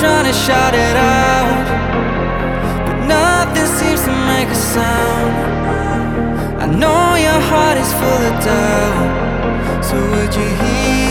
trying to shout it out, but nothing seems to make a sound. I know your heart is full of doubt, so would you hear?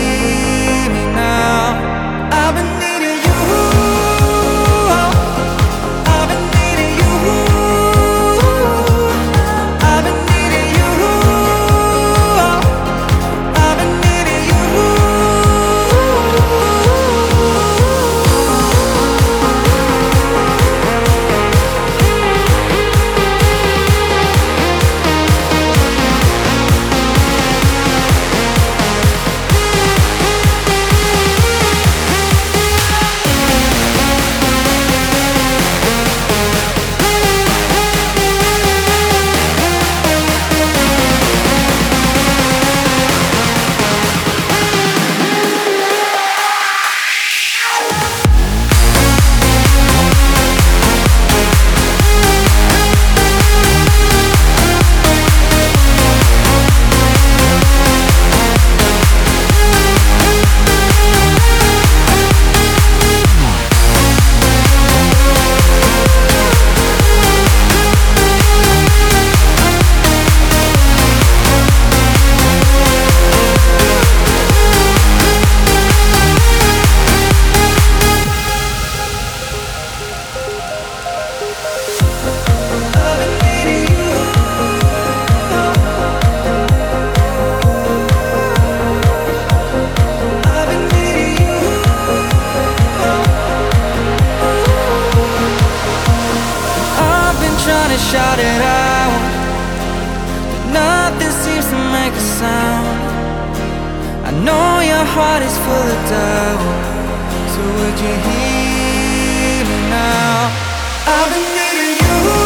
sound. I know your heart is full of doubt. So would you hear me now? I've been needing you.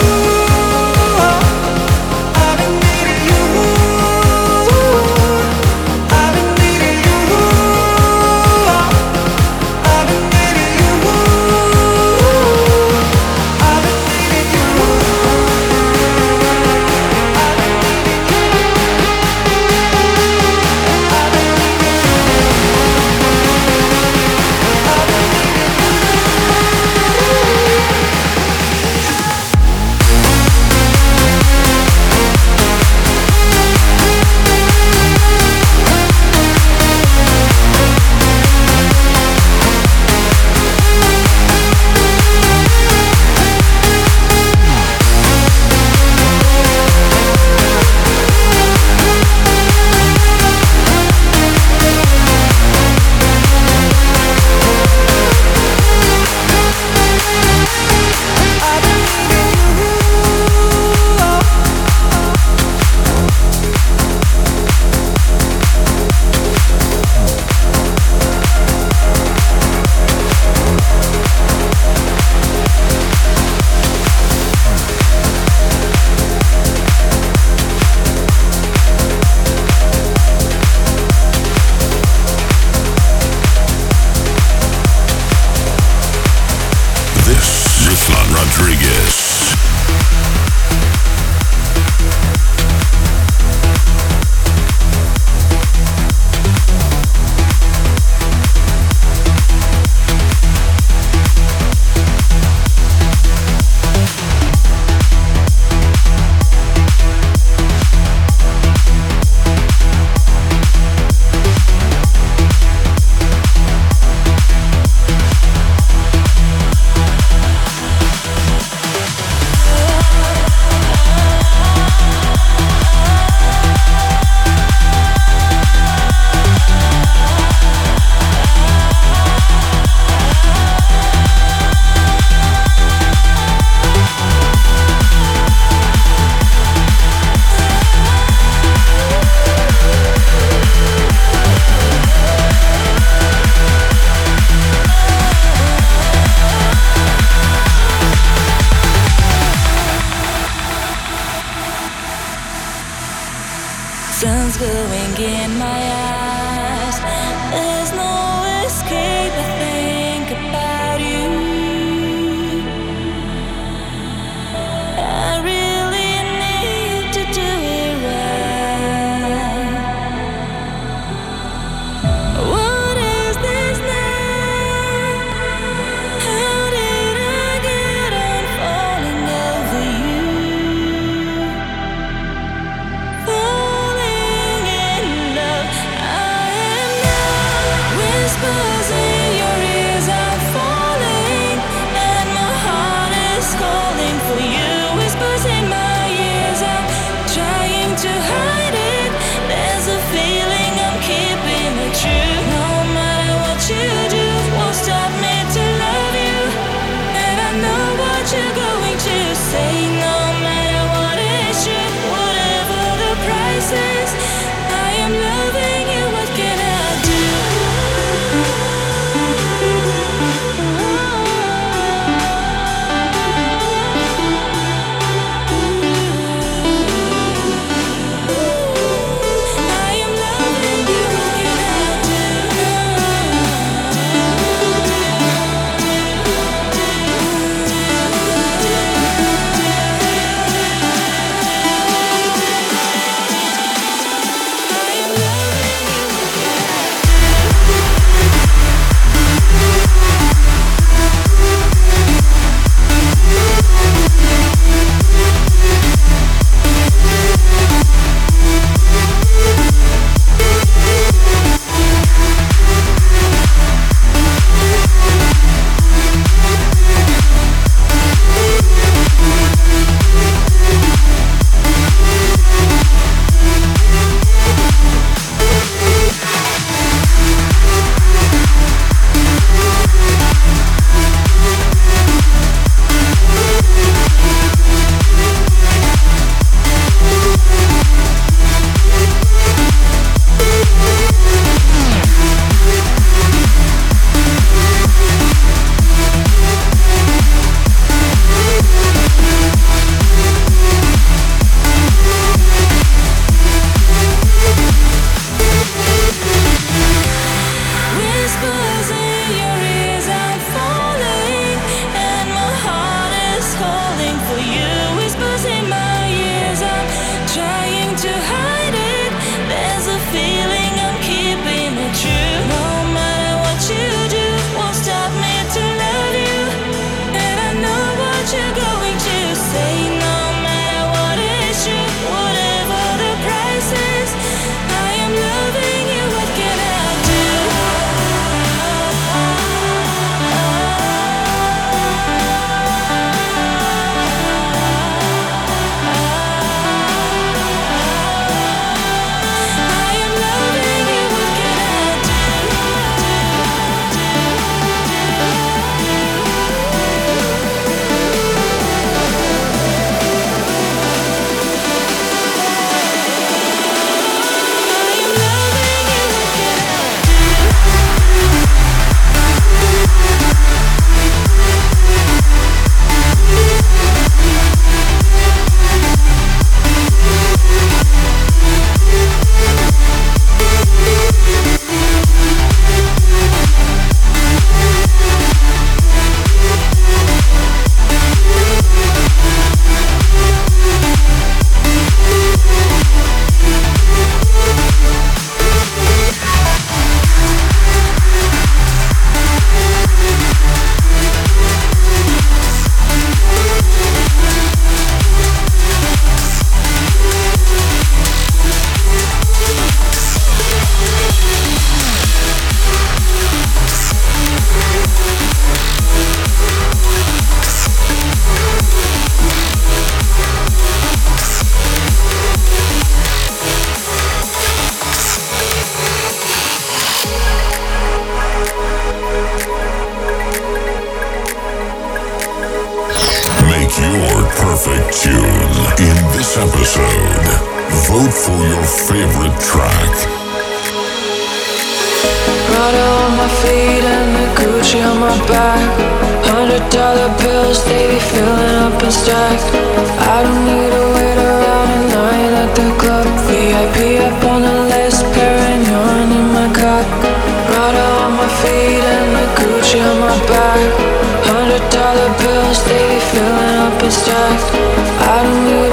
Favorite track. Prada on my feet and the Gucci on my back. Hundred dollar bills, they be filling up and stacked. I don't need to wait around at night at the club. VIP up on the list, Perignon in my cup. Prada on my feet and the Gucci on my back. Hundred dollar bills, they be filling up and stacked. I don't need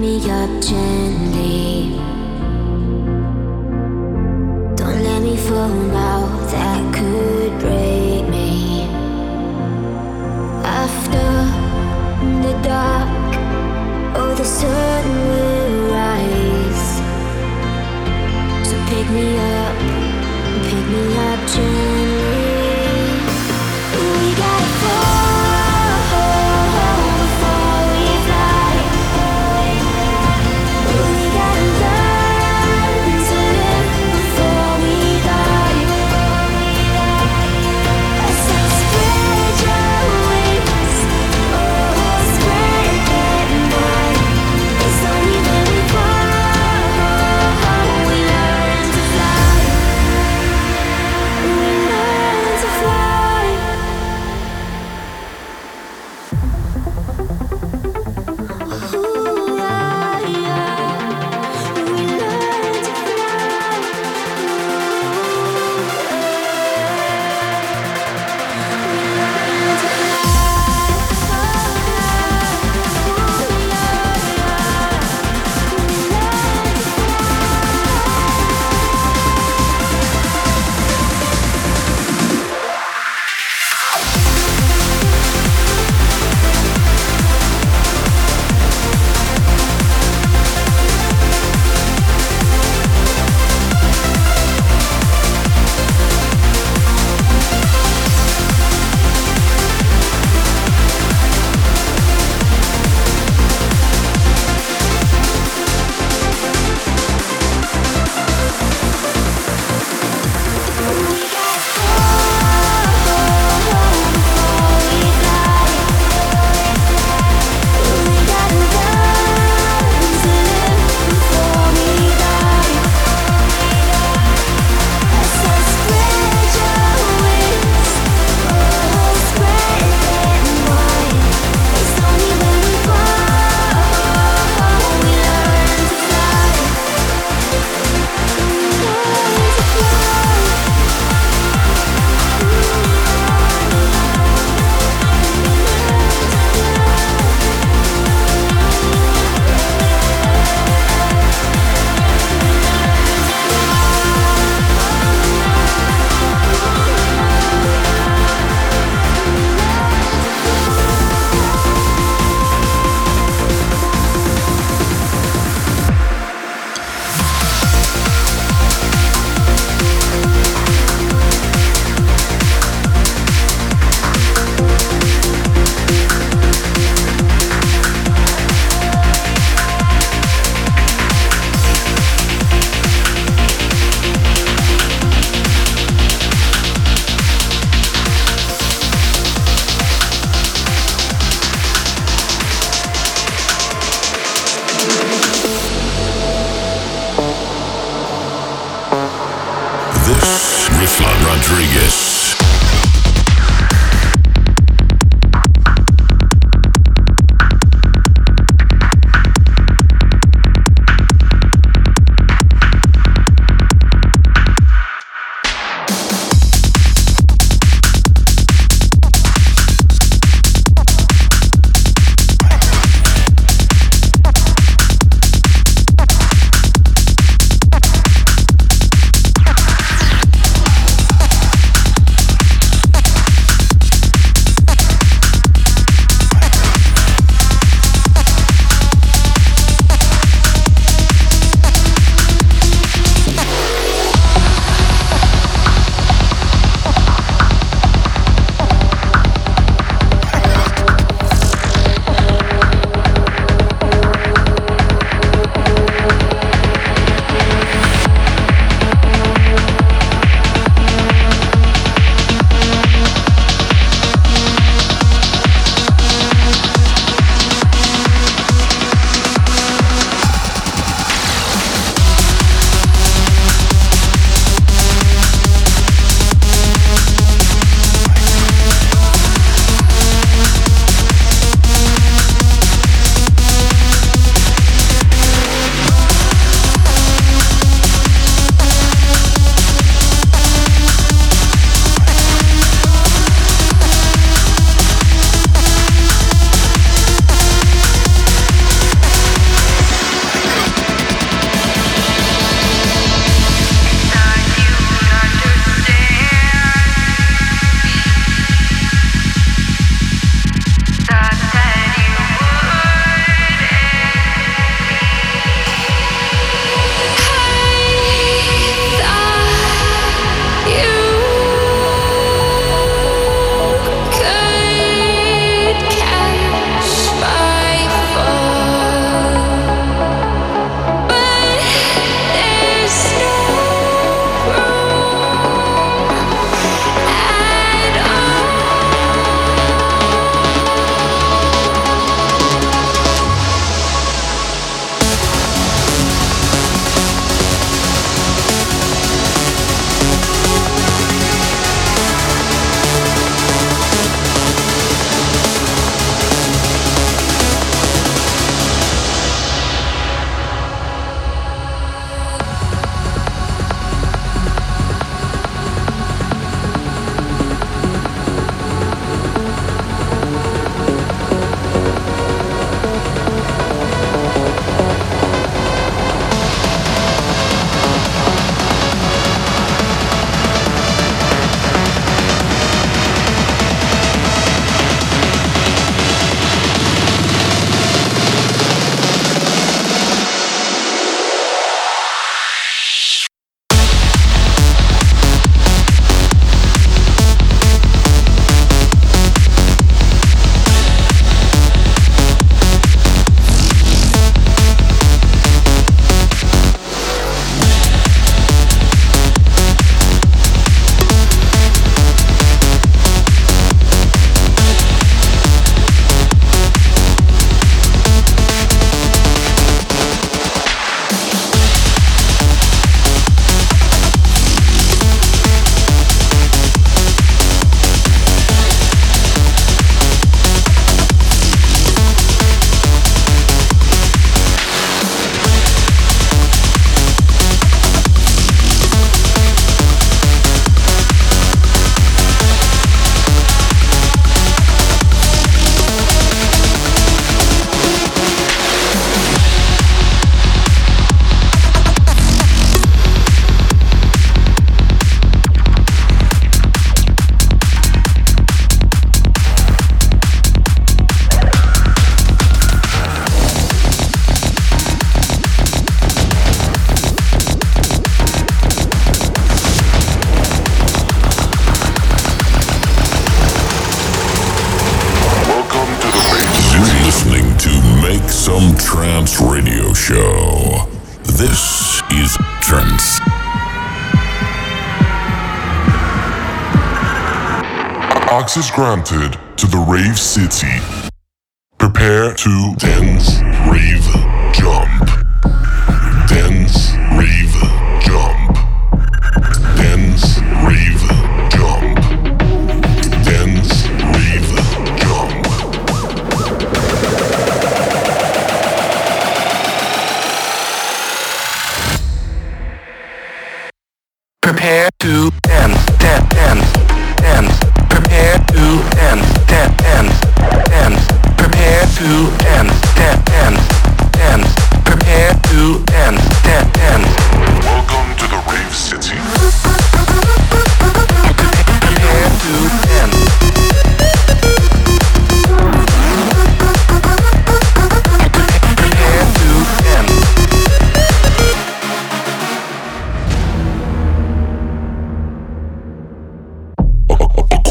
me up gently.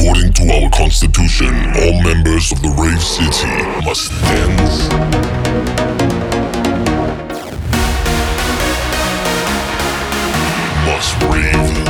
According to our constitution, all members of the Rave City must dance. Must rave.